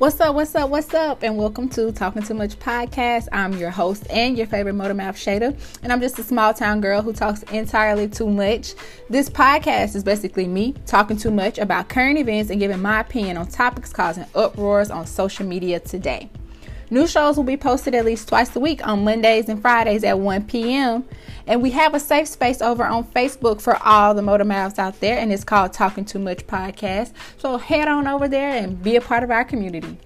What's up, what's up, what's up, and welcome to Talking Too Much Podcast. I'm your host and your favorite motor mouth shader, and I'm just a small town girl who talks entirely too much. This podcast is basically me talking too much about current events and giving my opinion on topics causing uproars on social media today. New shows will be posted at least twice a week on Mondays and Fridays at 1 p.m. And we have a safe space over on Facebook for all the motor mouths out there, and it's called Talking Too Much Podcast. So head on over there and be a part of our community.